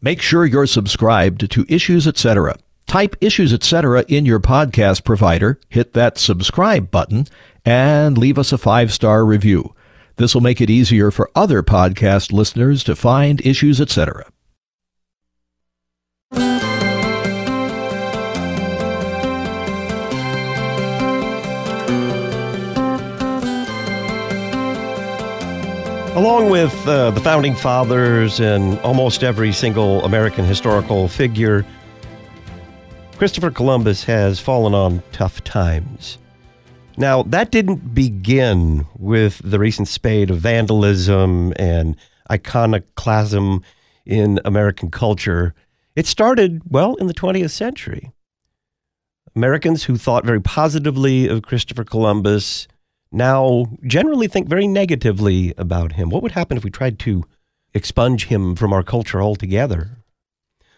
Make sure you're subscribed to Issues Etc. Type Issues Etc. in your podcast provider, hit that subscribe button, and leave us a five star review. This will make it easier for other podcast listeners to find Issues Etc. Along with uh, the founding fathers and almost every single American historical figure, Christopher Columbus has fallen on tough times. Now, that didn't begin with the recent spate of vandalism and iconoclasm in American culture. It started, well, in the 20th century. Americans who thought very positively of Christopher Columbus now generally think very negatively about him. What would happen if we tried to expunge him from our culture altogether?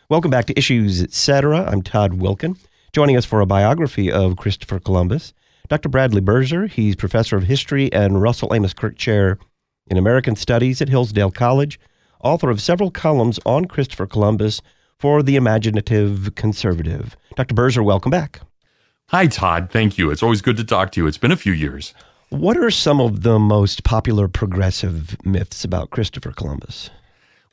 Welcome back to Issues Etc. I'm Todd Wilken. Joining us for a biography of Christopher Columbus, Dr. Bradley Birzer. He's professor of history and Russell Amos Kirk Chair in American Studies at Hillsdale College, author of several columns on Christopher Columbus for the Imaginative Conservative. Dr. Birzer, welcome back. Hi, Todd. Thank you. It's always good to talk to you. It's been a few years. What are some of the most popular progressive myths about Christopher Columbus?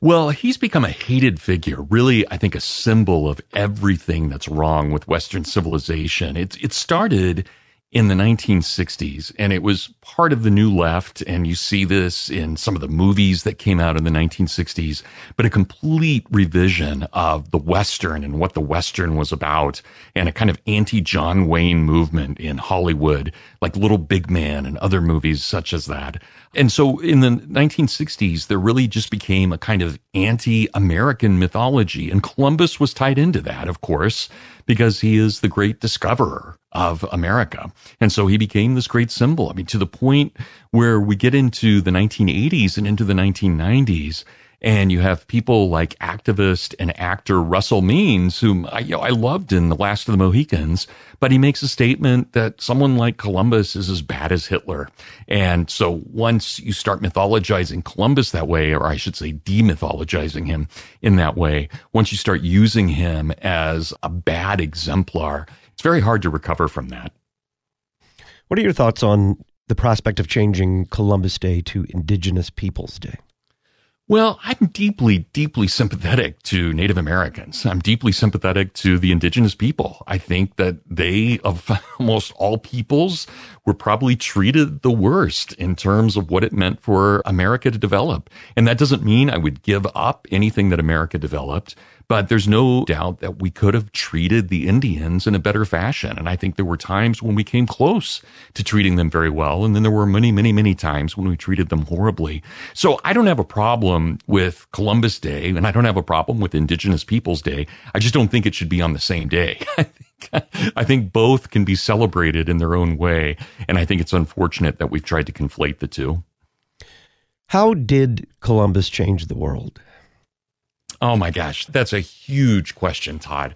Well, he's become a hated figure, really, I think a symbol of everything that's wrong with Western civilization. It, it started in the 1960s and it was part of the new left and you see this in some of the movies that came out in the 1960s but a complete revision of the western and what the western was about and a kind of anti-john wayne movement in hollywood like little big man and other movies such as that and so in the 1960s, there really just became a kind of anti American mythology. And Columbus was tied into that, of course, because he is the great discoverer of America. And so he became this great symbol. I mean, to the point where we get into the 1980s and into the 1990s, and you have people like activist and actor Russell Means, whom I, you know, I loved in The Last of the Mohicans, but he makes a statement that someone like Columbus is as bad as Hitler. And so once you start mythologizing Columbus that way, or I should say demythologizing him in that way, once you start using him as a bad exemplar, it's very hard to recover from that. What are your thoughts on the prospect of changing Columbus Day to Indigenous Peoples Day? Well, I'm deeply, deeply sympathetic to Native Americans. I'm deeply sympathetic to the indigenous people. I think that they, of almost all peoples, were probably treated the worst in terms of what it meant for America to develop. And that doesn't mean I would give up anything that America developed. But there's no doubt that we could have treated the Indians in a better fashion. And I think there were times when we came close to treating them very well. And then there were many, many, many times when we treated them horribly. So I don't have a problem with Columbus Day and I don't have a problem with Indigenous Peoples Day. I just don't think it should be on the same day. I think both can be celebrated in their own way. And I think it's unfortunate that we've tried to conflate the two. How did Columbus change the world? Oh my gosh, that's a huge question, Todd.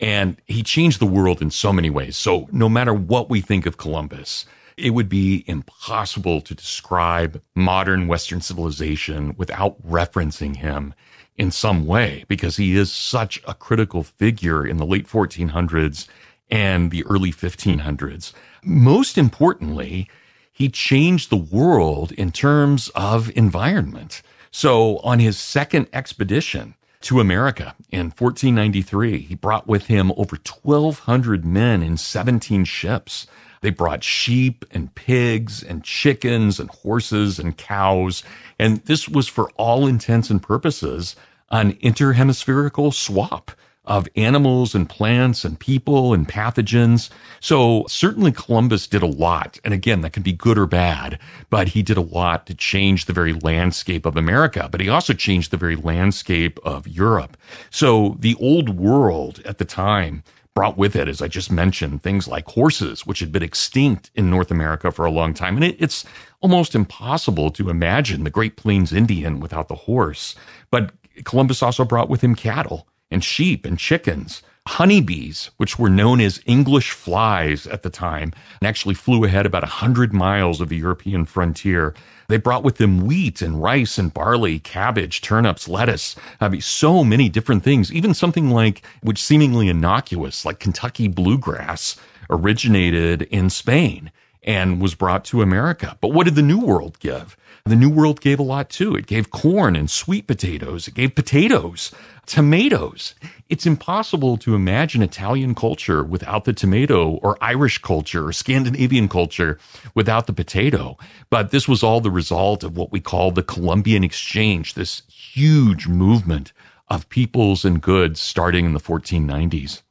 And he changed the world in so many ways. So no matter what we think of Columbus, it would be impossible to describe modern Western civilization without referencing him in some way because he is such a critical figure in the late 1400s and the early 1500s. Most importantly, he changed the world in terms of environment. So on his second expedition, to America in 1493. He brought with him over 1,200 men in 17 ships. They brought sheep and pigs and chickens and horses and cows. And this was for all intents and purposes an interhemispherical swap of animals and plants and people and pathogens. So certainly Columbus did a lot. And again, that can be good or bad, but he did a lot to change the very landscape of America, but he also changed the very landscape of Europe. So the old world at the time brought with it, as I just mentioned, things like horses, which had been extinct in North America for a long time. And it, it's almost impossible to imagine the Great Plains Indian without the horse. But Columbus also brought with him cattle and sheep and chickens. honeybees, which were known as English flies at the time, and actually flew ahead about a 100 miles of the European frontier. They brought with them wheat and rice and barley, cabbage, turnips, lettuce. I mean, so many different things. Even something like, which seemingly innocuous, like Kentucky bluegrass, originated in Spain and was brought to America. But what did the New World give? The New World gave a lot too. It gave corn and sweet potatoes. It gave potatoes, tomatoes. It's impossible to imagine Italian culture without the tomato or Irish culture or Scandinavian culture without the potato. But this was all the result of what we call the Columbian Exchange, this huge movement of peoples and goods starting in the 1490s.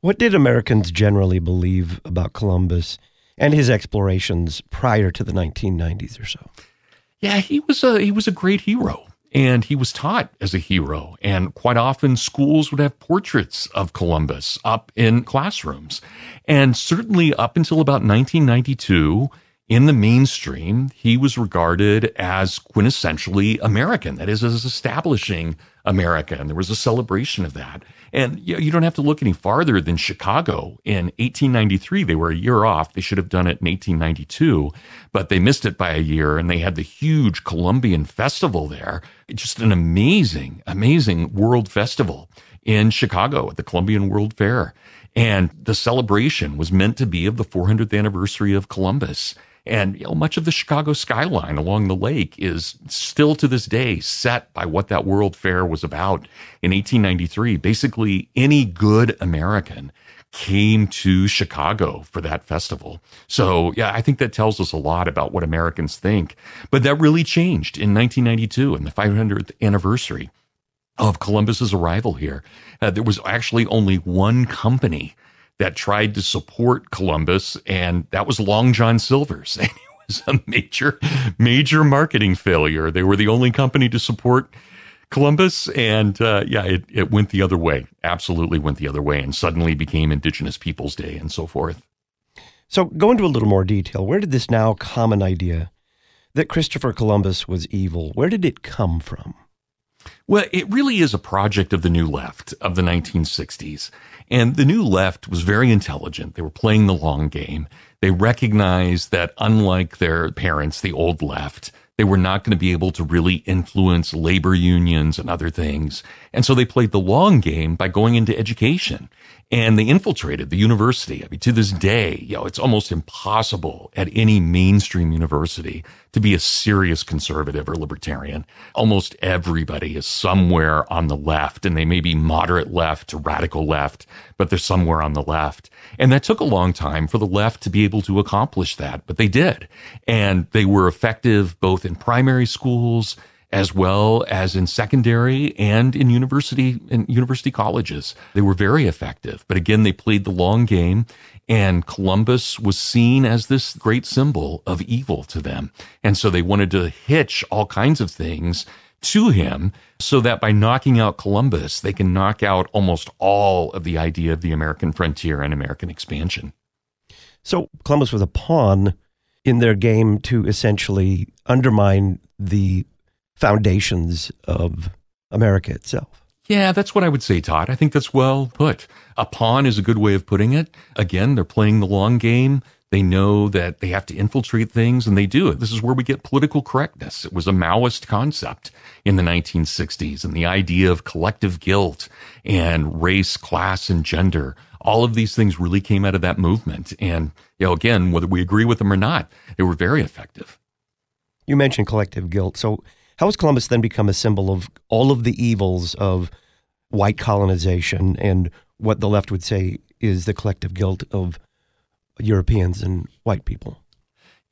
What did Americans generally believe about Columbus and his explorations prior to the 1990s or so? Yeah, he was a he was a great hero and he was taught as a hero and quite often schools would have portraits of Columbus up in classrooms. And certainly up until about 1992 in the mainstream, he was regarded as quintessentially American, that is, as establishing America. And there was a celebration of that. And you don't have to look any farther than Chicago. In 1893, they were a year off. They should have done it in 1892, but they missed it by a year. And they had the huge Columbian Festival there. Just an amazing, amazing world festival in Chicago at the Columbian World Fair. And the celebration was meant to be of the 400th anniversary of Columbus. And you know, much of the Chicago skyline along the lake is still to this day set by what that World Fair was about in 1893. Basically, any good American came to Chicago for that festival. So, yeah, I think that tells us a lot about what Americans think. But that really changed in 1992 and the 500th anniversary of Columbus's arrival here. Uh, there was actually only one company that tried to support Columbus, and that was Long John Silver's. And it was a major, major marketing failure. They were the only company to support Columbus, and uh, yeah, it, it went the other way. Absolutely went the other way, and suddenly became Indigenous Peoples Day and so forth. So, go into a little more detail. Where did this now common idea that Christopher Columbus was evil, where did it come from? Well, it really is a project of the New Left of the 1960s. And the New Left was very intelligent. They were playing the long game. They recognized that unlike their parents, the old left, they were not going to be able to really influence labor unions and other things. And so they played the long game by going into education and they infiltrated the university. I mean, to this day, you know, it's almost impossible at any mainstream university to be a serious conservative or libertarian. Almost everybody is somewhere on the left and they may be moderate left to radical left, but they're somewhere on the left. And that took a long time for the left to be able to accomplish that, but they did. And they were effective both in primary schools as well as in secondary and in university in university colleges. They were very effective. But again, they played the long game and Columbus was seen as this great symbol of evil to them. And so they wanted to hitch all kinds of things to him so that by knocking out Columbus, they can knock out almost all of the idea of the American frontier and American expansion. So Columbus was a pawn in their game to essentially undermine the foundations of America itself. Yeah, that's what I would say, Todd. I think that's well put. A pawn is a good way of putting it. Again, they're playing the long game. They know that they have to infiltrate things and they do it. This is where we get political correctness. It was a Maoist concept in the 1960s and the idea of collective guilt and race, class, and gender. All of these things really came out of that movement. And, you know, again, whether we agree with them or not, they were very effective. You mentioned collective guilt. So how has Columbus then become a symbol of all of the evils of white colonization and what the left would say is the collective guilt of Europeans and white people?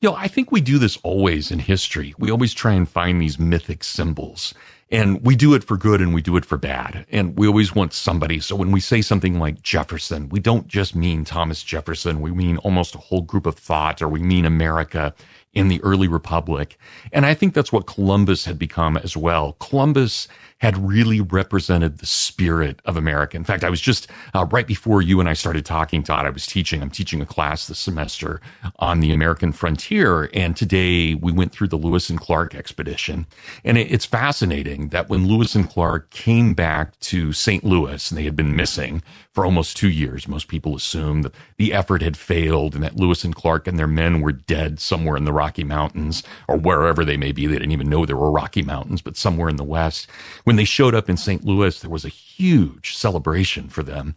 You know, I think we do this always in history. We always try and find these mythic symbols. And we do it for good and we do it for bad. And we always want somebody. So when we say something like Jefferson, we don't just mean Thomas Jefferson. We mean almost a whole group of thought or we mean America in the early republic. And I think that's what Columbus had become as well. Columbus had really represented the spirit of America. In fact, I was just uh, right before you and I started talking, Todd, I was teaching, I'm teaching a class this semester on the American frontier. And today we went through the Lewis and Clark expedition. And it, it's fascinating that when Lewis and Clark came back to St. Louis and they had been missing for almost two years, most people assumed that the effort had failed and that Lewis and Clark and their men were dead somewhere in the Rocky Mountains or wherever they may be. They didn't even know there were Rocky Mountains, but somewhere in the West when they showed up in St. Louis, there was a huge celebration for them.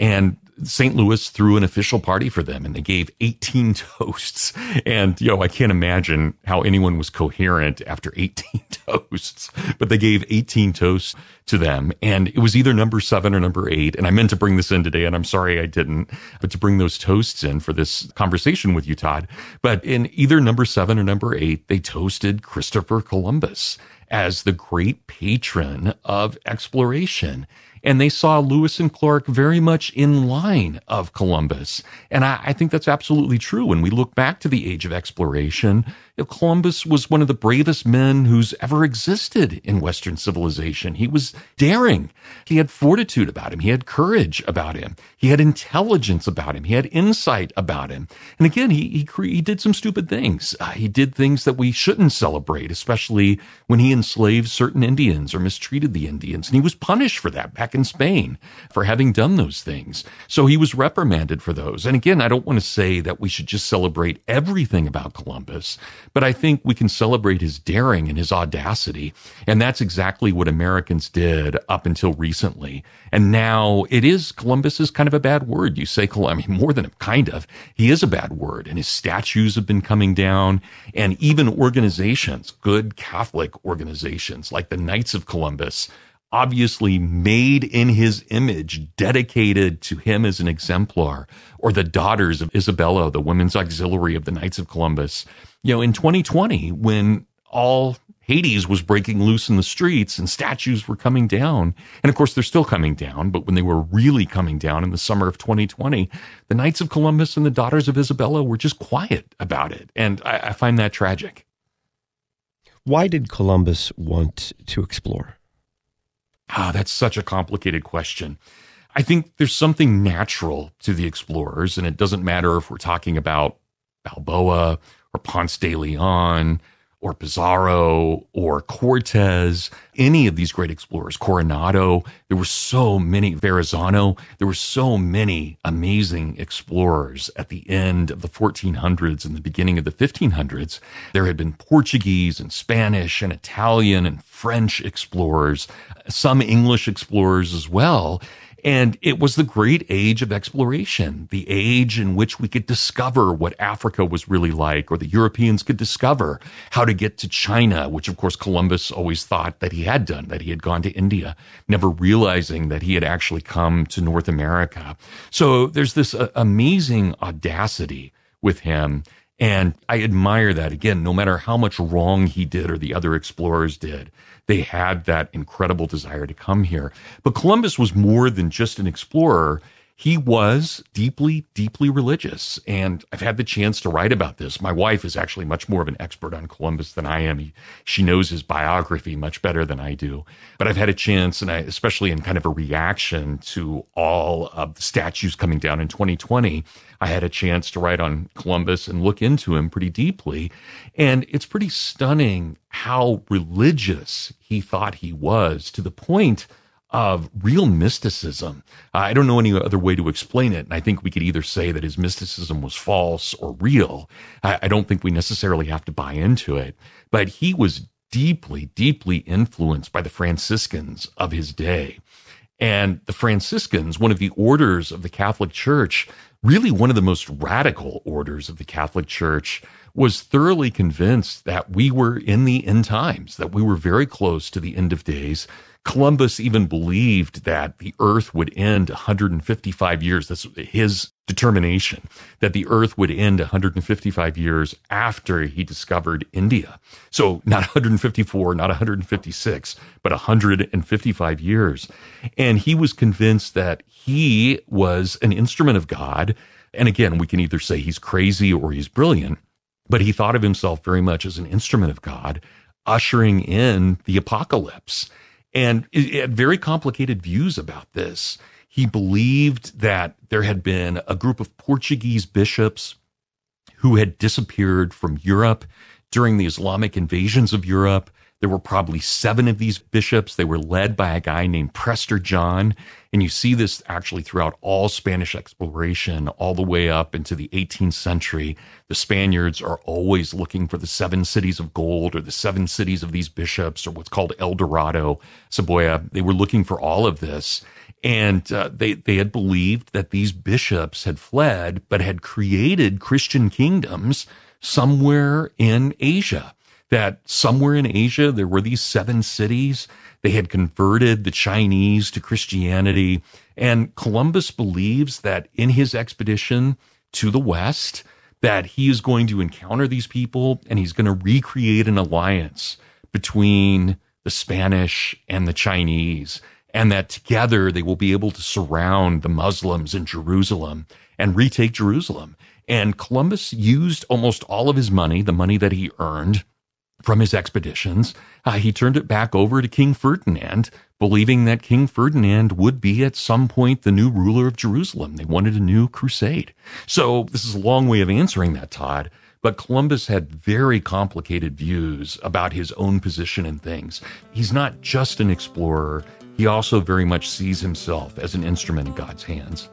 And St. Louis threw an official party for them and they gave 18 toasts. And, you know, I can't imagine how anyone was coherent after 18 toasts, but they gave 18 toasts to them. And it was either number seven or number eight. And I meant to bring this in today and I'm sorry I didn't, but to bring those toasts in for this conversation with you, Todd. But in either number seven or number eight, they toasted Christopher Columbus as the great patron of exploration and they saw Lewis and Clark very much in line of Columbus. And I, I, think that's absolutely true. When we look back to the age of exploration, Columbus was one of the bravest men who's ever existed in Western civilization. He was daring. He had fortitude about him. He had courage about him. He had intelligence about him. He had insight about him. And again, he, he, he did some stupid things. Uh, he did things that we shouldn't celebrate, especially when he enslaved certain Indians or mistreated the Indians. And he was punished for that back in Spain for having done those things. So he was reprimanded for those. And again, I don't want to say that we should just celebrate everything about Columbus. But I think we can celebrate his daring and his audacity. And that's exactly what Americans did up until recently. And now it is, Columbus is kind of a bad word. You say, I mean, more than a kind of, he is a bad word. And his statues have been coming down. And even organizations, good Catholic organizations like the Knights of Columbus, obviously made in his image, dedicated to him as an exemplar, or the daughters of Isabella, the women's auxiliary of the Knights of Columbus. You know, in 2020, when all Hades was breaking loose in the streets and statues were coming down. And of course, they're still coming down, but when they were really coming down in the summer of 2020, the Knights of Columbus and the Daughters of Isabella were just quiet about it. And I, I find that tragic. Why did Columbus want to explore? Ah, that's such a complicated question. I think there's something natural to the explorers, and it doesn't matter if we're talking about Balboa or Ponce de Leon or Pizarro or Cortez, any of these great explorers, Coronado. There were so many, Verrazano. There were so many amazing explorers at the end of the 1400s and the beginning of the 1500s. There had been Portuguese and Spanish and Italian and French explorers, some English explorers as well. And it was the great age of exploration, the age in which we could discover what Africa was really like, or the Europeans could discover how to get to China, which of course Columbus always thought that he had done, that he had gone to India, never realizing that he had actually come to North America. So there's this uh, amazing audacity with him. And I admire that again, no matter how much wrong he did or the other explorers did they had that incredible desire to come here. But Columbus was more than just an explorer he was deeply, deeply religious. And I've had the chance to write about this. My wife is actually much more of an expert on Columbus than I am. He, she knows his biography much better than I do. But I've had a chance, and I, especially in kind of a reaction to all of the statues coming down in 2020, I had a chance to write on Columbus and look into him pretty deeply. And it's pretty stunning how religious he thought he was to the point of real mysticism. I don't know any other way to explain it. And I think we could either say that his mysticism was false or real. I, I don't think we necessarily have to buy into it, but he was deeply, deeply influenced by the Franciscans of his day. And the Franciscans, one of the orders of the Catholic Church, really one of the most radical orders of the Catholic Church, was thoroughly convinced that we were in the end times, that we were very close to the end of days, Columbus even believed that the earth would end 155 years. That's his determination that the earth would end 155 years after he discovered India. So not 154, not 156, but 155 years. And he was convinced that he was an instrument of God. And again, we can either say he's crazy or he's brilliant. but he thought of himself very much as an instrument of God, ushering in the apocalypse. And had very complicated views about this. He believed that there had been a group of Portuguese bishops who had disappeared from Europe during the Islamic invasions of Europe. There were probably seven of these bishops. They were led by a guy named Prester John. And you see this actually throughout all Spanish exploration, all the way up into the 18th century. The Spaniards are always looking for the seven cities of gold or the seven cities of these bishops or what's called El Dorado, Saboya. They were looking for all of this. And uh, they, they had believed that these bishops had fled, but had created Christian kingdoms somewhere in Asia that somewhere in Asia, there were these seven cities. They had converted the Chinese to Christianity. And Columbus believes that in his expedition to the West, that he is going to encounter these people and he's going to recreate an alliance between the Spanish and the Chinese. And that together they will be able to surround the Muslims in Jerusalem and retake Jerusalem. And Columbus used almost all of his money, the money that he earned, from his expeditions, uh, he turned it back over to King Ferdinand, believing that King Ferdinand would be at some point the new ruler of Jerusalem. They wanted a new crusade. So this is a long way of answering that, Todd. But Columbus had very complicated views about his own position in things. He's not just an explorer, he also very much sees himself as an instrument in God's hands.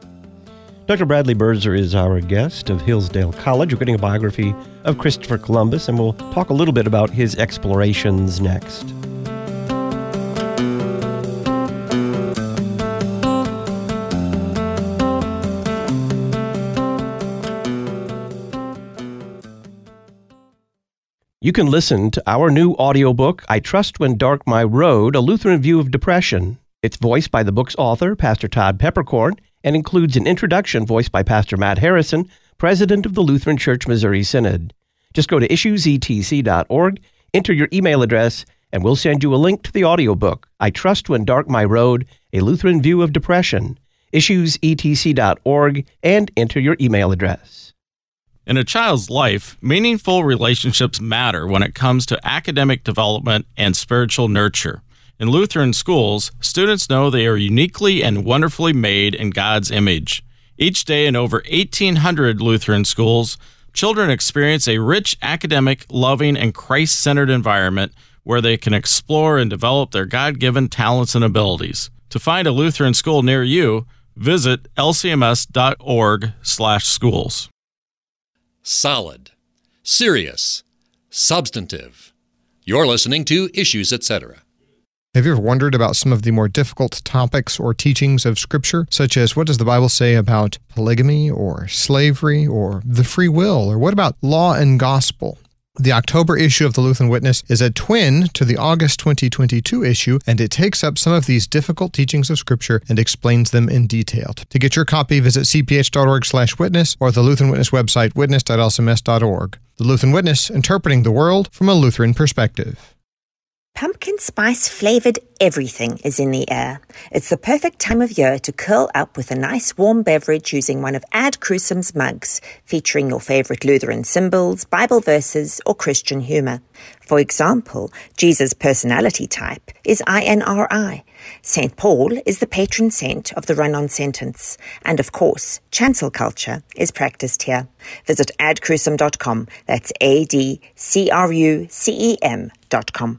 Dr. Bradley Birzer is our guest of Hillsdale College. We're getting a biography of Christopher Columbus, and we'll talk a little bit about his explorations next. You can listen to our new audiobook, I Trust When Dark My Road, A Lutheran View of Depression. It's voiced by the book's author, Pastor Todd Peperkorn, and includes an introduction voiced by Pastor Matt Harrison, president of the Lutheran Church Missouri Synod. Just go to issuesetc.org, enter your email address, and we'll send you a link to the audiobook, I Trust When Dark My Road, A Lutheran View of Depression. Issuesetc.org, and enter your email address. In a child's life, meaningful relationships matter when it comes to academic development and spiritual nurture. In Lutheran schools, students know they are uniquely and wonderfully made in God's image. Each day in over 1,800 Lutheran schools, children experience a rich academic, loving, and Christ centered environment where they can explore and develop their God given talents and abilities. To find a Lutheran school near you, visit lcms.org/schools. Solid, serious, substantive. You're listening to Issues, etc. Have you ever wondered about some of the more difficult topics or teachings of Scripture, such as what does the Bible say about polygamy or slavery or the free will, or what about law and gospel? The October issue of the Lutheran Witness is a twin to the August 2022 issue, and it takes up some of these difficult teachings of Scripture and explains them in detail. To get your copy, visit cph.org/witness or the Lutheran Witness website witness.lcms.org. The Lutheran Witness, interpreting the world from a Lutheran perspective. Pumpkin spice flavored everything is in the air. It's the perfect time of year to curl up with a nice warm beverage using one of Ad Crucem's mugs, featuring your favorite Lutheran symbols, Bible verses, or Christian humor. For example, Jesus' personality type is INRI. St. Paul is the patron saint of the run on sentence. And of course, chancel culture is practiced here. Visit adcrucem.com. That's A D C R U C E M.com.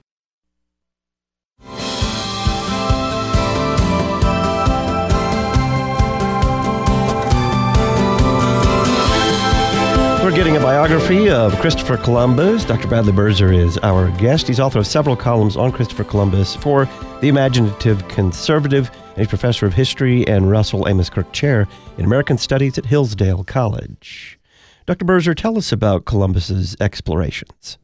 We're getting a biography of Christopher Columbus. Dr. Bradley Birzer is our guest. He's author of several columns on Christopher Columbus for The Imaginative Conservative, he's professor of history and Russell Amos Kirk Chair in American Studies at Hillsdale College. Dr. Birzer, tell us about Columbus's explorations.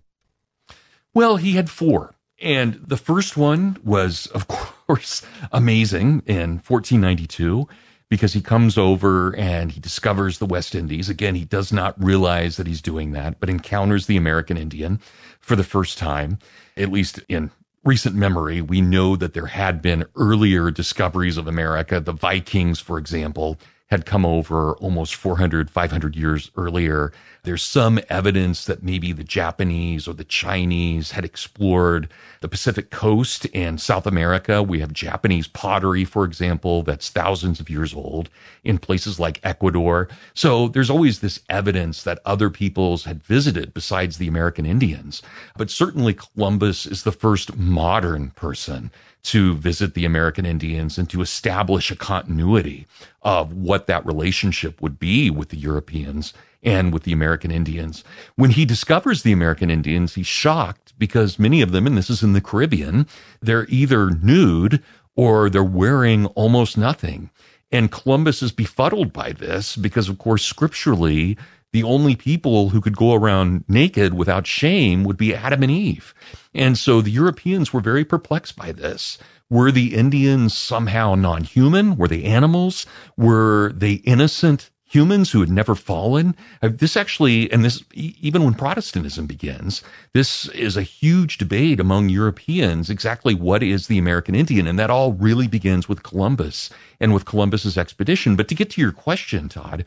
Well, he had four. And the first one was, of course, amazing in 1492 because he comes over and he discovers the West Indies. Again, he does not realize that he's doing that, but encounters the American Indian for the first time, at least in recent memory. We know that there had been earlier discoveries of America. The Vikings, for example, had come over almost 400, 500 years earlier. There's some evidence that maybe the Japanese or the Chinese had explored the Pacific coast and South America. We have Japanese pottery, for example, that's thousands of years old in places like Ecuador. So there's always this evidence that other peoples had visited besides the American Indians. But certainly Columbus is the first modern person to visit the American Indians and to establish a continuity of what that relationship would be with the Europeans and with the American Indians. When he discovers the American Indians, he's shocked because many of them, and this is in the Caribbean, they're either nude or they're wearing almost nothing. And Columbus is befuddled by this because, of course, scripturally, the only people who could go around naked without shame would be Adam and Eve. And so the Europeans were very perplexed by this. Were the Indians somehow non human? Were they animals? Were they innocent humans who had never fallen. Uh, this actually, and this, even when Protestantism begins, this is a huge debate among Europeans exactly what is the American Indian. And that all really begins with Columbus and with Columbus's expedition. But to get to your question, Todd,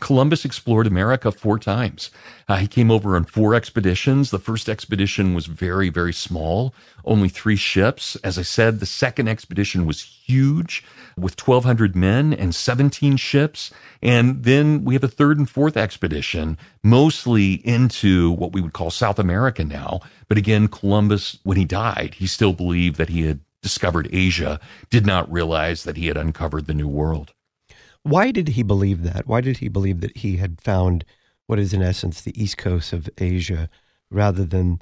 Columbus explored America four times. Uh, he came over on four expeditions. The first expedition was very, very small, only three ships. As I said, the second expedition was huge with 1,200 men and 17 ships. And then we have a third and fourth expedition, mostly into what we would call South America now. But again, Columbus, when he died, he still believed that he had discovered Asia, did not realize that he had uncovered the New World. Why did he believe that? Why did he believe that he had found what is, in essence, the east coast of Asia rather than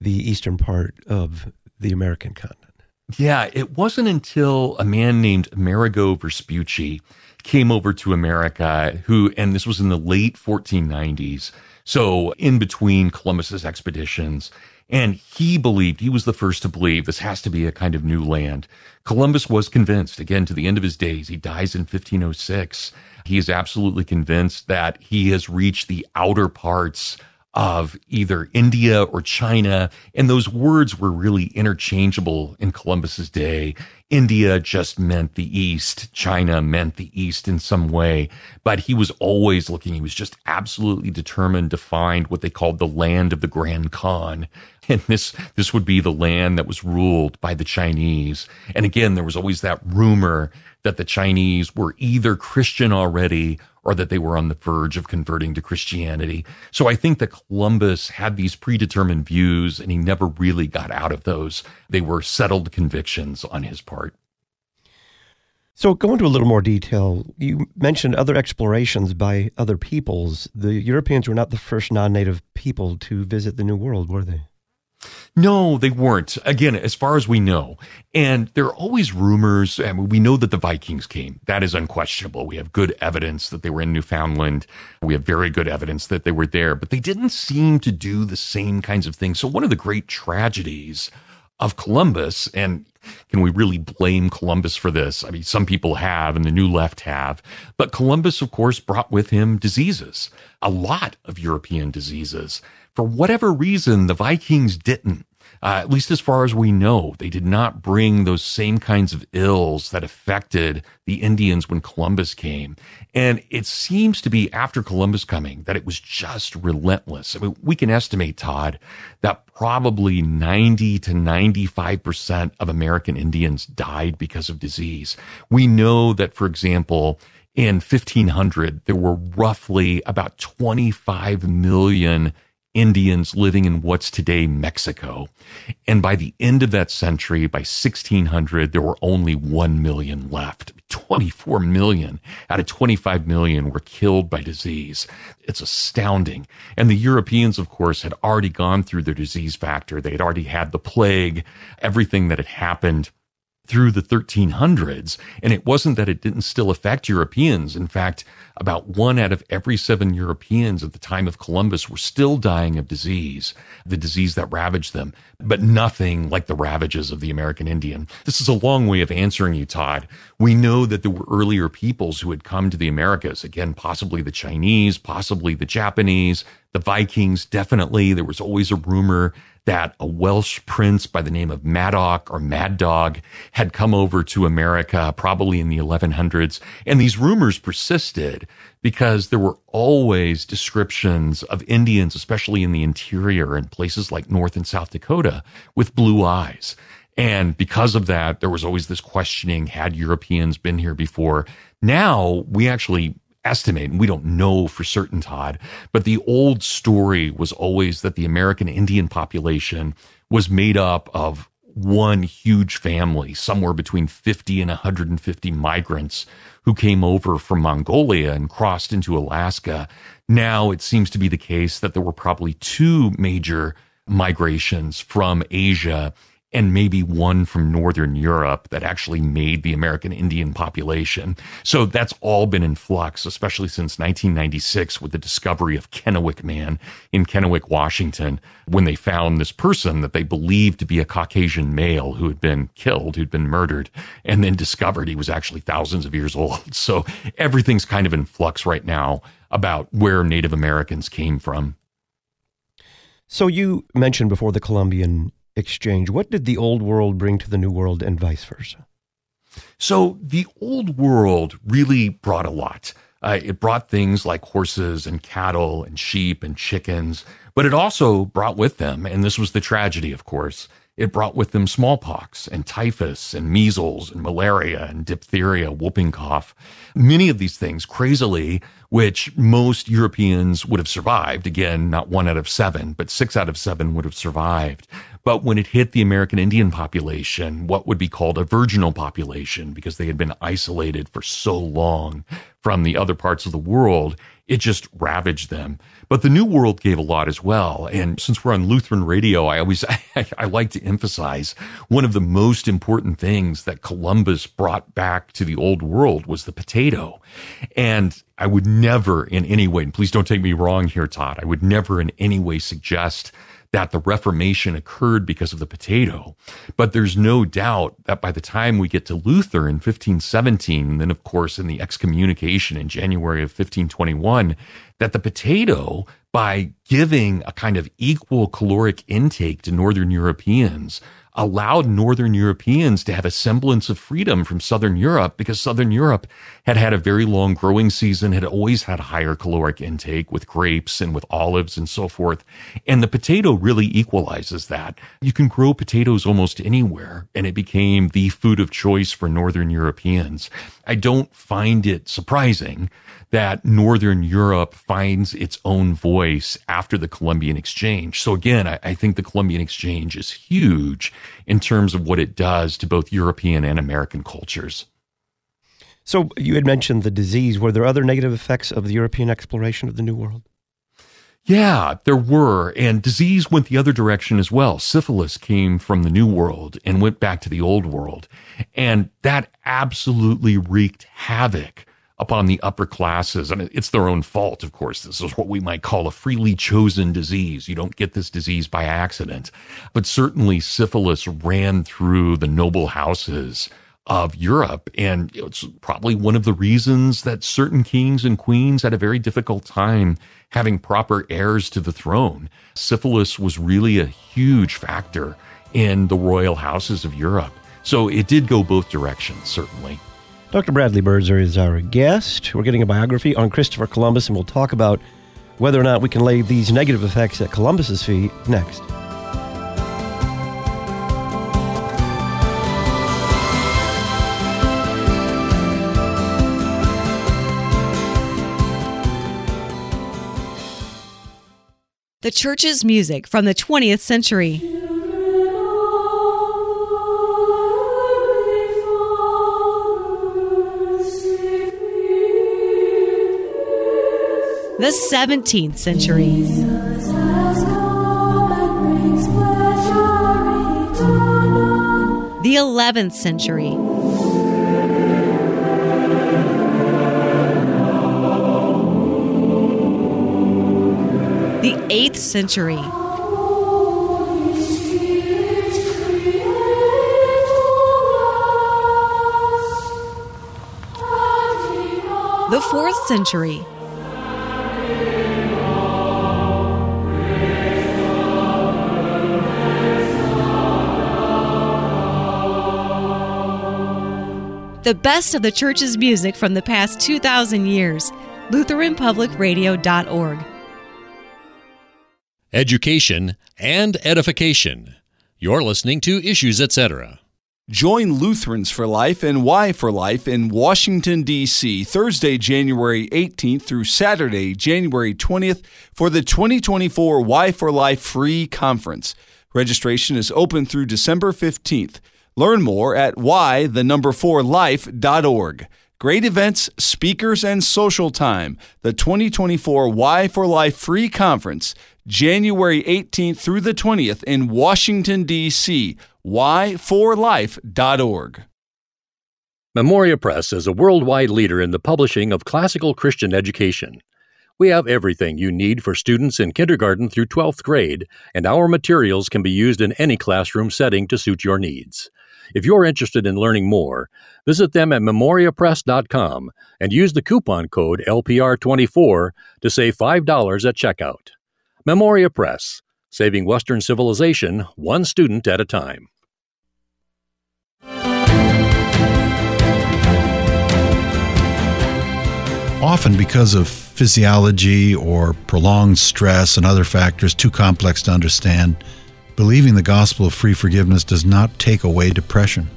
the eastern part of the American continent? Yeah, it wasn't until a man named Amerigo Vespucci came over to America, who, and this was in the late 1490s. So, in between Columbus's expeditions, and he believed, he was the first to believe this has to be a kind of new land. Columbus was convinced, again, to the end of his days. He dies in 1506. He is absolutely convinced that he has reached the outer parts of either India or China. And those words were really interchangeable in Columbus's day. India just meant the East. China meant the East in some way. But he was always looking, he was just absolutely determined to find what they called the land of the Grand Khan. And this, this would be the land that was ruled by the Chinese. And again, there was always that rumor that the Chinese were either Christian already or that they were on the verge of converting to Christianity. So I think that Columbus had these predetermined views and he never really got out of those. They were settled convictions on his part. So, go into a little more detail. You mentioned other explorations by other peoples. The Europeans were not the first non native people to visit the New World, were they? No, they weren't. Again, as far as we know. And there are always rumors. and we know that the Vikings came. That is unquestionable. We have good evidence that they were in Newfoundland. We have very good evidence that they were there, but they didn't seem to do the same kinds of things. So one of the great tragedies of Columbus, and can we really blame Columbus for this? I mean, some people have, and the new left have. But Columbus, of course, brought with him diseases, a lot of European diseases. For whatever reason, the Vikings didn't. Uh, at least as far as we know, they did not bring those same kinds of ills that affected the Indians when Columbus came. And it seems to be after Columbus coming that it was just relentless. I mean, we can estimate, Todd, that probably 90 to 95% of American Indians died because of disease. We know that, for example, in 1500, there were roughly about 25 million Indians living in what's today Mexico. And by the end of that century, by 1600, there were only 1 million left. 24 million out of 25 million were killed by disease. It's astounding. And the Europeans, of course, had already gone through their disease factor. They had already had the plague, everything that had happened through the 1300s. And it wasn't that it didn't still affect Europeans. In fact, about one out of every seven Europeans at the time of Columbus were still dying of disease, the disease that ravaged them, but nothing like the ravages of the American Indian. This is a long way of answering you, Todd. We know that there were earlier peoples who had come to the Americas, again, possibly the Chinese, possibly the Japanese, the Vikings, definitely. There was always a rumor that a Welsh prince by the name of Madoc or Mad Dog had come over to America probably in the 1100s. And these rumors persisted because there were always descriptions of Indians, especially in the interior and places like North and South Dakota with blue eyes. And because of that, there was always this questioning, had Europeans been here before? Now we actually estimate, and we don't know for certain, Todd, but the old story was always that the American Indian population was made up of one huge family, somewhere between 50 and 150 migrants who came over from Mongolia and crossed into Alaska. Now it seems to be the case that there were probably two major migrations from Asia and maybe one from Northern Europe that actually made the American Indian population. So that's all been in flux, especially since 1996 with the discovery of Kennewick Man in Kennewick, Washington, when they found this person that they believed to be a Caucasian male who had been killed, who'd been murdered, and then discovered he was actually thousands of years old. So everything's kind of in flux right now about where Native Americans came from. So you mentioned before the Columbian exchange. What did the old world bring to the new world and vice versa? So the old world really brought a lot. Uh, it brought things like horses and cattle and sheep and chickens, but it also brought with them, and this was the tragedy, of course, it brought with them smallpox and typhus and measles and malaria and diphtheria, whooping cough. Many of these things, crazily, which most Europeans would have survived. Again, not one out of seven, but six out of seven would have survived. But when it hit the American Indian population, what would be called a virginal population, because they had been isolated for so long from the other parts of the world, it just ravaged them. But the New World gave a lot as well. And since we're on Lutheran radio, I always, I, I, like to emphasize one of the most important things that Columbus brought back to the old world was the potato. And I would never in any way, and please don't take me wrong here, Todd, I would never in any way suggest that the Reformation occurred because of the potato. But there's no doubt that by the time we get to Luther in 1517, and then of course in the excommunication in January of 1521, that the potato, by giving a kind of equal caloric intake to Northern Europeans, allowed Northern Europeans to have a semblance of freedom from Southern Europe because Southern Europe had had a very long growing season, had always had higher caloric intake with grapes and with olives and so forth. And the potato really equalizes that. You can grow potatoes almost anywhere, and it became the food of choice for Northern Europeans. I don't find it surprising that Northern Europe finds its own voice after the Columbian Exchange. So again, I, I, think the Columbian Exchange is huge in terms of what it does to both European and American cultures. So you had mentioned the disease. Were there other negative effects of the European exploration of the New World? Yeah, there were. And disease went the other direction as well. Syphilis came from the New World and went back to the Old World. And that absolutely wreaked havoc upon the upper classes. And it's their own fault, of course. This is what we might call a freely chosen disease. You don't get this disease by accident. But certainly syphilis ran through the noble houses of Europe. And it's probably one of the reasons that certain kings and queens had a very difficult time having proper heirs to the throne. Syphilis was really a huge factor in the royal houses of Europe. So it did go both directions, certainly. Dr. Bradley Birzer is our guest. We're getting a biography on Christopher Columbus, and we'll talk about whether or not we can lay these negative effects at Columbus's feet next. The church's music from the 20th century. The 17th century. The 11th century. The 8th century. The 4th century. The best of the church's music from the past 2,000 years. LutheranPublicRadio.org. Education and edification. You're listening to Issues Etc. Join Lutherans for Life and Y4Life in Washington, D.C., Thursday, January 18th through Saturday, January 20th, for the 2024 Y4Life Free Conference. Registration is open through December 15th. Learn more at y the number 4 life.org. Great events, speakers, and social time. The 2024 Y4Life Free Conference, January 18th through the 20th in Washington, D.C. Y4Life.org. Memoria Press is a worldwide leader in the publishing of classical Christian education. We have everything you need for students in kindergarten through 12th grade, and our materials can be used in any classroom setting to suit your needs. If you're interested in learning more, visit them at memoriapress.com and use the coupon code LPR24 to save $5 at checkout. Memoria Press, saving Western civilization one student at a time. Often, because of physiology or prolonged stress and other factors too complex to understand, believing the gospel of free forgiveness does not take away depression.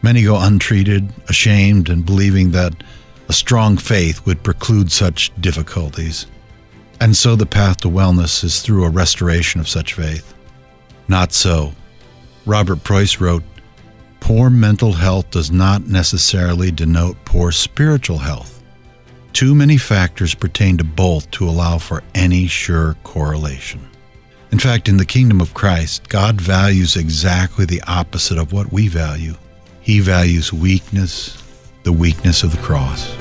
Many go untreated, ashamed, and believing that a strong faith would preclude such difficulties. And so the path to wellness is through a restoration of such faith. Not so. Robert Preus wrote, Poor mental health does not necessarily denote poor spiritual health. Too many factors pertain to both to allow for any sure correlation. In fact, in the kingdom of Christ, God values exactly the opposite of what we value. He values weakness, the weakness of the cross.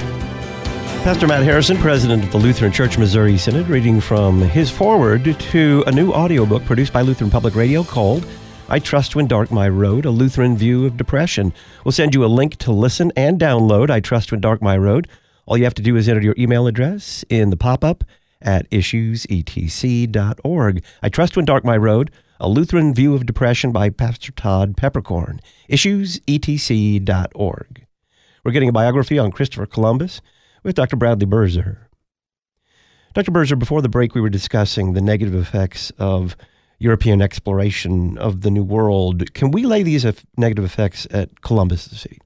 Pastor Matt Harrison, president of the Lutheran Church Missouri Synod, reading from his foreword to a new audiobook produced by Lutheran Public Radio called I Trust When Dark My Road, a Lutheran View of Depression. We'll send you a link to listen and download I Trust When Dark My Road. All you have to do is enter your email address in the pop up at issuesetc.org. I Trust When Dark My Road, a Lutheran View of Depression by Pastor Todd Peperkorn. Issuesetc.org. We're getting a biography on Christopher Columbus with Dr. Bradley Birzer. Dr. Birzer, before the break, we were discussing the negative effects of European exploration of the New World. Can we lay these negative effects at Columbus's feet?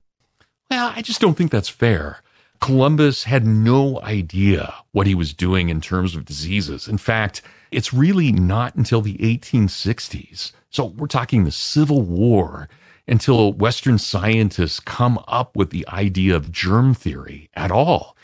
Well, I just don't think that's fair. Columbus had no idea what he was doing in terms of diseases. In fact, it's really not until the 1860s. So we're talking the Civil War until Western scientists come up with the idea of germ theory at all.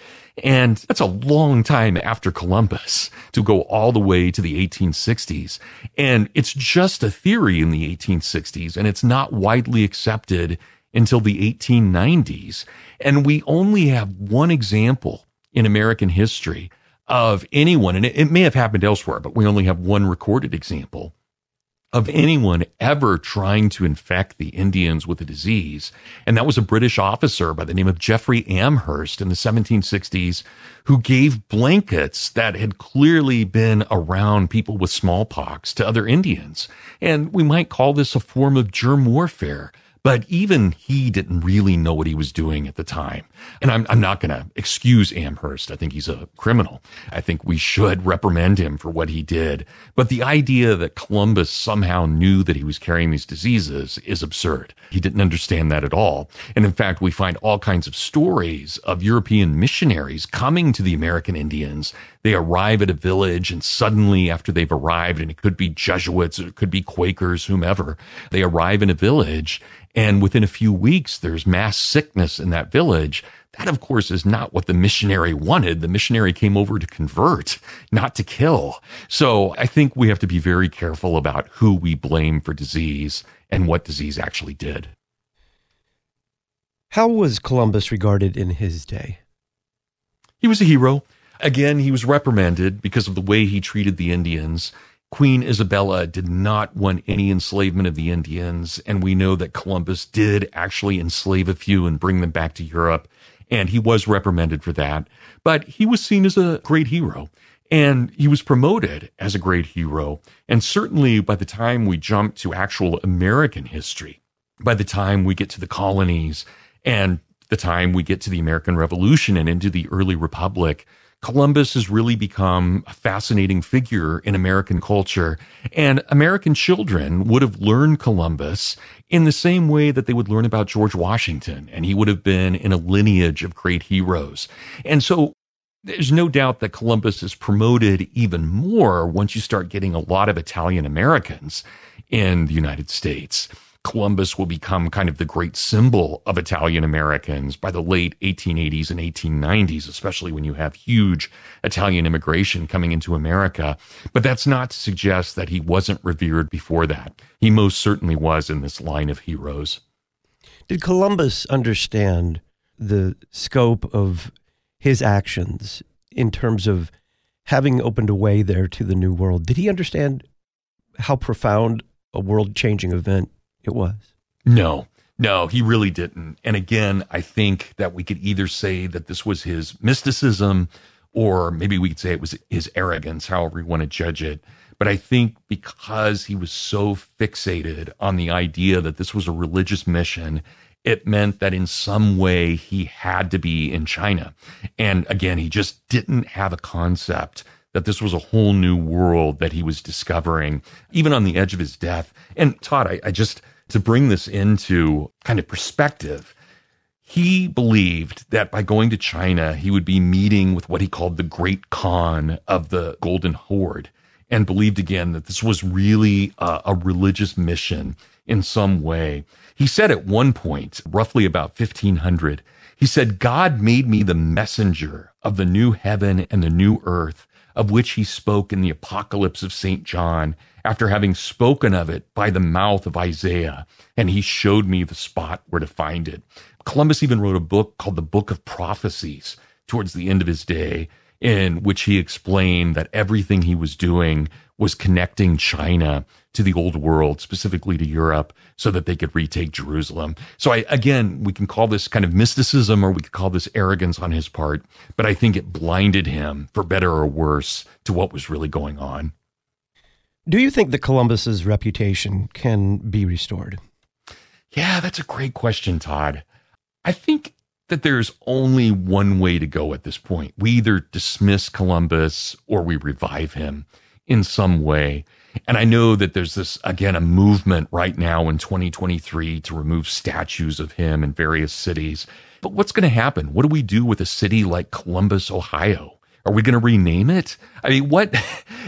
And that's a long time after Columbus to go all the way to the 1860s. And it's just a theory in the 1860s, and it's not widely accepted until the 1890s. And we only have one example in American history of anyone, and it, it may have happened elsewhere, but we only have one recorded example of anyone ever trying to infect the Indians with a disease. And that was a British officer by the name of Jeffrey Amherst in the 1760s who gave blankets that had clearly been around people with smallpox to other Indians. And we might call this a form of germ warfare. But even he didn't really know what he was doing at the time. And I'm, I'm not going to excuse Amherst. I think he's a criminal. I think we should reprimand him for what he did. But the idea that Columbus somehow knew that he was carrying these diseases is absurd. He didn't understand that at all. And in fact, we find all kinds of stories of European missionaries coming to the American Indians. They arrive at a village and suddenly after they've arrived, and it could be Jesuits, it could be Quakers, whomever, they arrive in a village and within a few weeks, there's mass sickness in that village. That, of course, is not what the missionary wanted. The missionary came over to convert, not to kill. So I think we have to be very careful about who we blame for disease and what disease actually did. How was Columbus regarded in his day? He was a hero. Again, he was reprimanded because of the way he treated the Indians. Queen Isabella did not want any enslavement of the Indians, and we know that Columbus did actually enslave a few and bring them back to Europe, and he was reprimanded for that. But he was seen as a great hero, and he was promoted as a great hero. And certainly by the time we jump to actual American history, by the time we get to the colonies and the time we get to the American Revolution and into the early Republic, Columbus has really become a fascinating figure in American culture. And American children would have learned Columbus in the same way that they would learn about George Washington. And he would have been in a lineage of great heroes. And so there's no doubt that Columbus is promoted even more once you start getting a lot of Italian Americans in the United States. Columbus will become kind of the great symbol of Italian Americans by the late 1880s and 1890s, especially when you have huge Italian immigration coming into America. But that's not to suggest that he wasn't revered before that. He most certainly was in this line of heroes. Did Columbus understand the scope of his actions in terms of having opened a way there to the New World? Did he understand how profound a world changing event it was. No, no, he really didn't. And again, I think that we could either say that this was his mysticism or maybe we could say it was his arrogance, however you want to judge it. But I think because he was so fixated on the idea that this was a religious mission, it meant that in some way he had to be in China. And again, he just didn't have a concept that this was a whole new world that he was discovering, even on the edge of his death. And Todd, I, I just, to bring this into kind of perspective, he believed that by going to China, he would be meeting with what he called the great Khan of the Golden Horde, and believed again that this was really a, a religious mission in some way. He said at one point, roughly about 1500, he said, God made me the messenger of the new heaven and the new earth of which he spoke in the Apocalypse of St. John, after having spoken of it by the mouth of Isaiah, and he showed me the spot where to find it. Columbus even wrote a book called the Book of Prophecies towards the end of his day, in which he explained that everything he was doing was connecting China to the old world, specifically to Europe, so that they could retake Jerusalem. So I, again, we can call this kind of mysticism or we could call this arrogance on his part, but I think it blinded him for better or worse to what was really going on. Do you think that Columbus's reputation can be restored? Yeah, that's a great question, Todd. I think that there's only one way to go at this point. We either dismiss Columbus or we revive him in some way. And I know that there's this, again, a movement right now in 2023 to remove statues of him in various cities. But what's going to happen? What do we do with a city like Columbus, Ohio? Are we going to rename it? I mean, what?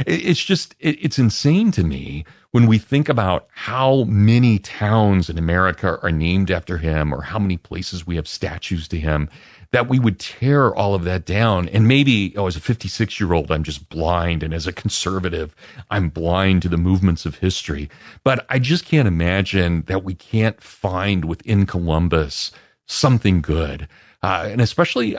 It's just, it's insane to me when we think about how many towns in America are named after him or how many places we have statues to him that we would tear all of that down. And maybe, oh, as a 56 year old, I'm just blind. And as a conservative, I'm blind to the movements of history. But I just can't imagine that we can't find within Columbus something good. Uh, and especially,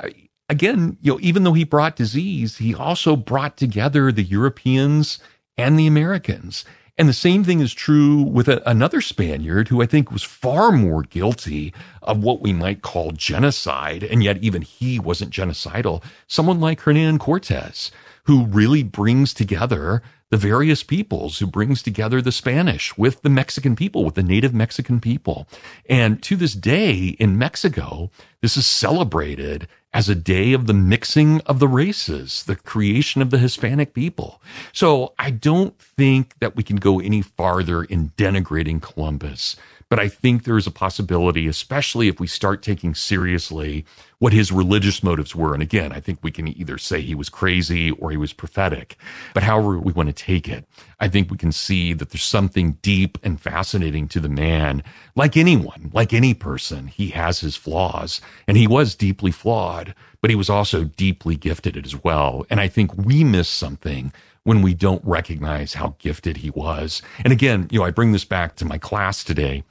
again, you know, even though he brought disease, he also brought together the Europeans and the Americans. And the same thing is true with a, another Spaniard who I think was far more guilty of what we might call genocide. And yet even he wasn't genocidal. Someone like Hernan Cortez, who really brings together the various peoples, who brings together the Spanish with the Mexican people, with the native Mexican people. And to this day in Mexico, this is celebrated as a day of the mixing of the races, the creation of the Hispanic people. So I don't think that we can go any farther in denigrating Columbus. But I think there is a possibility, especially if we start taking seriously what his religious motives were. And again, I think we can either say he was crazy or he was prophetic, but however we want to take it, I think we can see that there's something deep and fascinating to the man. Like anyone, like any person, he has his flaws and he was deeply flawed, but he was also deeply gifted as well. And I think we miss something when we don't recognize how gifted he was. And again, you know, I bring this back to my class today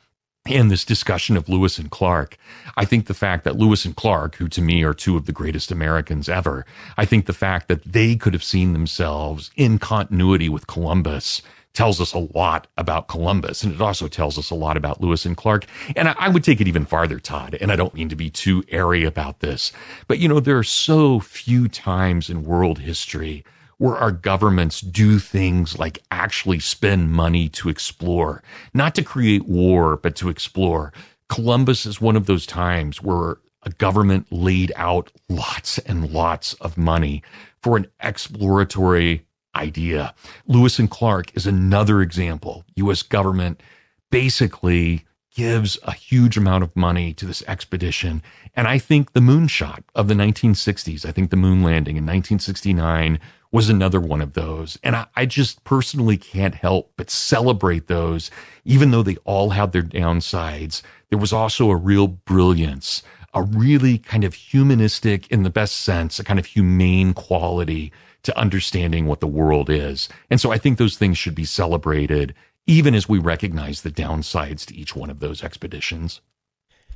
and this discussion of Lewis and Clark. I think the fact that Lewis and Clark, who to me are two of the greatest Americans ever, I think the fact that they could have seen themselves in continuity with Columbus tells us a lot about Columbus. And it also tells us a lot about Lewis and Clark. And I, I would take it even farther, Todd. And I don't mean to be too airy about this, but you know, there are so few times in world history where our governments do things like actually spend money to explore, not to create war, but to explore. Columbus is one of those times where a government laid out lots and lots of money for an exploratory idea. Lewis and Clark is another example. US government basically gives a huge amount of money to this expedition. And I think the moonshot of the 1960s, I think the moon landing in 1969 was another one of those. And I, I, just personally can't help but celebrate those, even though they all had their downsides. There was also a real brilliance, a really kind of humanistic, in the best sense, a kind of humane quality to understanding what the world is. And so I think those things should be celebrated, even as we recognize the downsides to each one of those expeditions.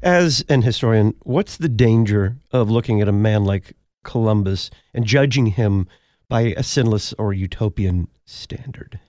As an historian, what's the danger of looking at a man like Columbus and judging him by a sinless or utopian standard.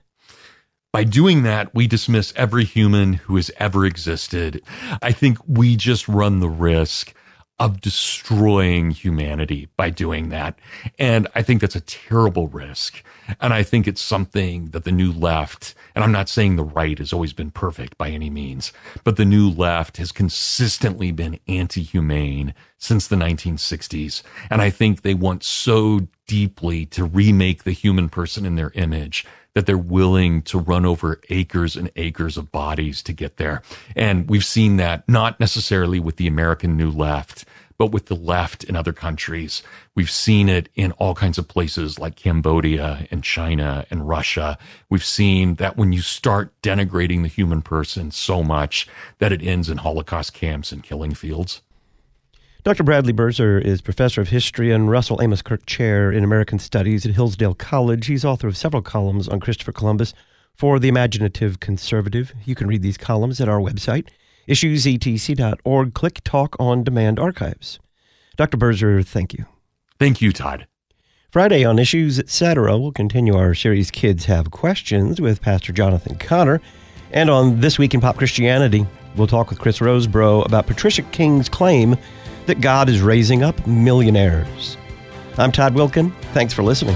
By doing that, we dismiss every human who has ever existed. I think we just run the risk of destroying humanity by doing that. And I think that's a terrible risk. And I think it's something that the new left, and I'm not saying the right has always been perfect by any means, but the new left has consistently been anti humane since the 1960s. And I think they want so deeply to remake the human person in their image that they're willing to run over acres and acres of bodies to get there. And we've seen that not necessarily with the American New Left, but with the left in other countries. We've seen it in all kinds of places like Cambodia and China and Russia. We've seen that when you start denigrating the human person so much that it ends in Holocaust camps and killing fields. Dr. Bradley Birzer is professor of history and Russell Amos Kirk Chair in American Studies at Hillsdale College. He's author of several columns on Christopher Columbus for The Imaginative Conservative. You can read these columns at our website, issuesetc.org. Click Talk on Demand Archives. Dr. Birzer, thank you. Thank you, Todd. Friday on Issues Etc., we'll continue our series Kids Have Questions with Pastor Jonathan Conner. And on This Week in Pop Christianity, we'll talk with Chris Rosebrough about Patricia King's claim that God is raising up millionaires. I'm Todd Wilken. Thanks for listening.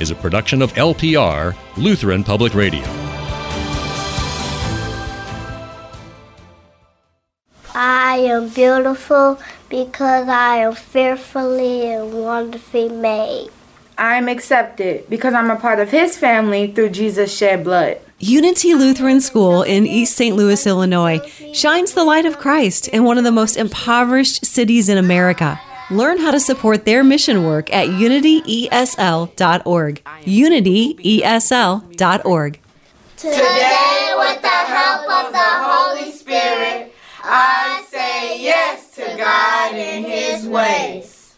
is a production of LPR, Lutheran Public Radio. I am beautiful because I am fearfully and wonderfully made. I am accepted because I'm a part of His family through Jesus' shed blood. Unity Lutheran School in East St. Louis, Illinois, shines the light of Christ in one of the most impoverished cities in America. Learn how to support their mission work at unityesl.org. Unityesl.org. Today, with the help of the Holy Spirit, I say yes to God and His ways.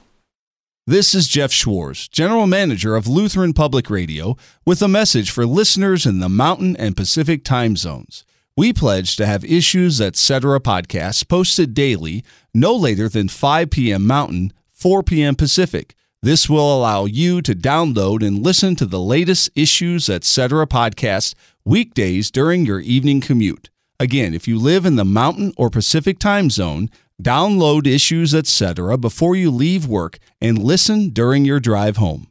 This is Jeff Schwartz, General Manager of Lutheran Public Radio, with a message for listeners in the Mountain and Pacific time zones. We pledge to have Issues Etc. podcasts posted daily, no later than 5 p.m. Mountain, 4 p.m. Pacific. This will allow you to download and listen to the latest Issues Etc. podcast weekdays during your evening commute. Again, if you live in the Mountain or Pacific time zone, Download issues, etc. before you leave work and listen during your drive home.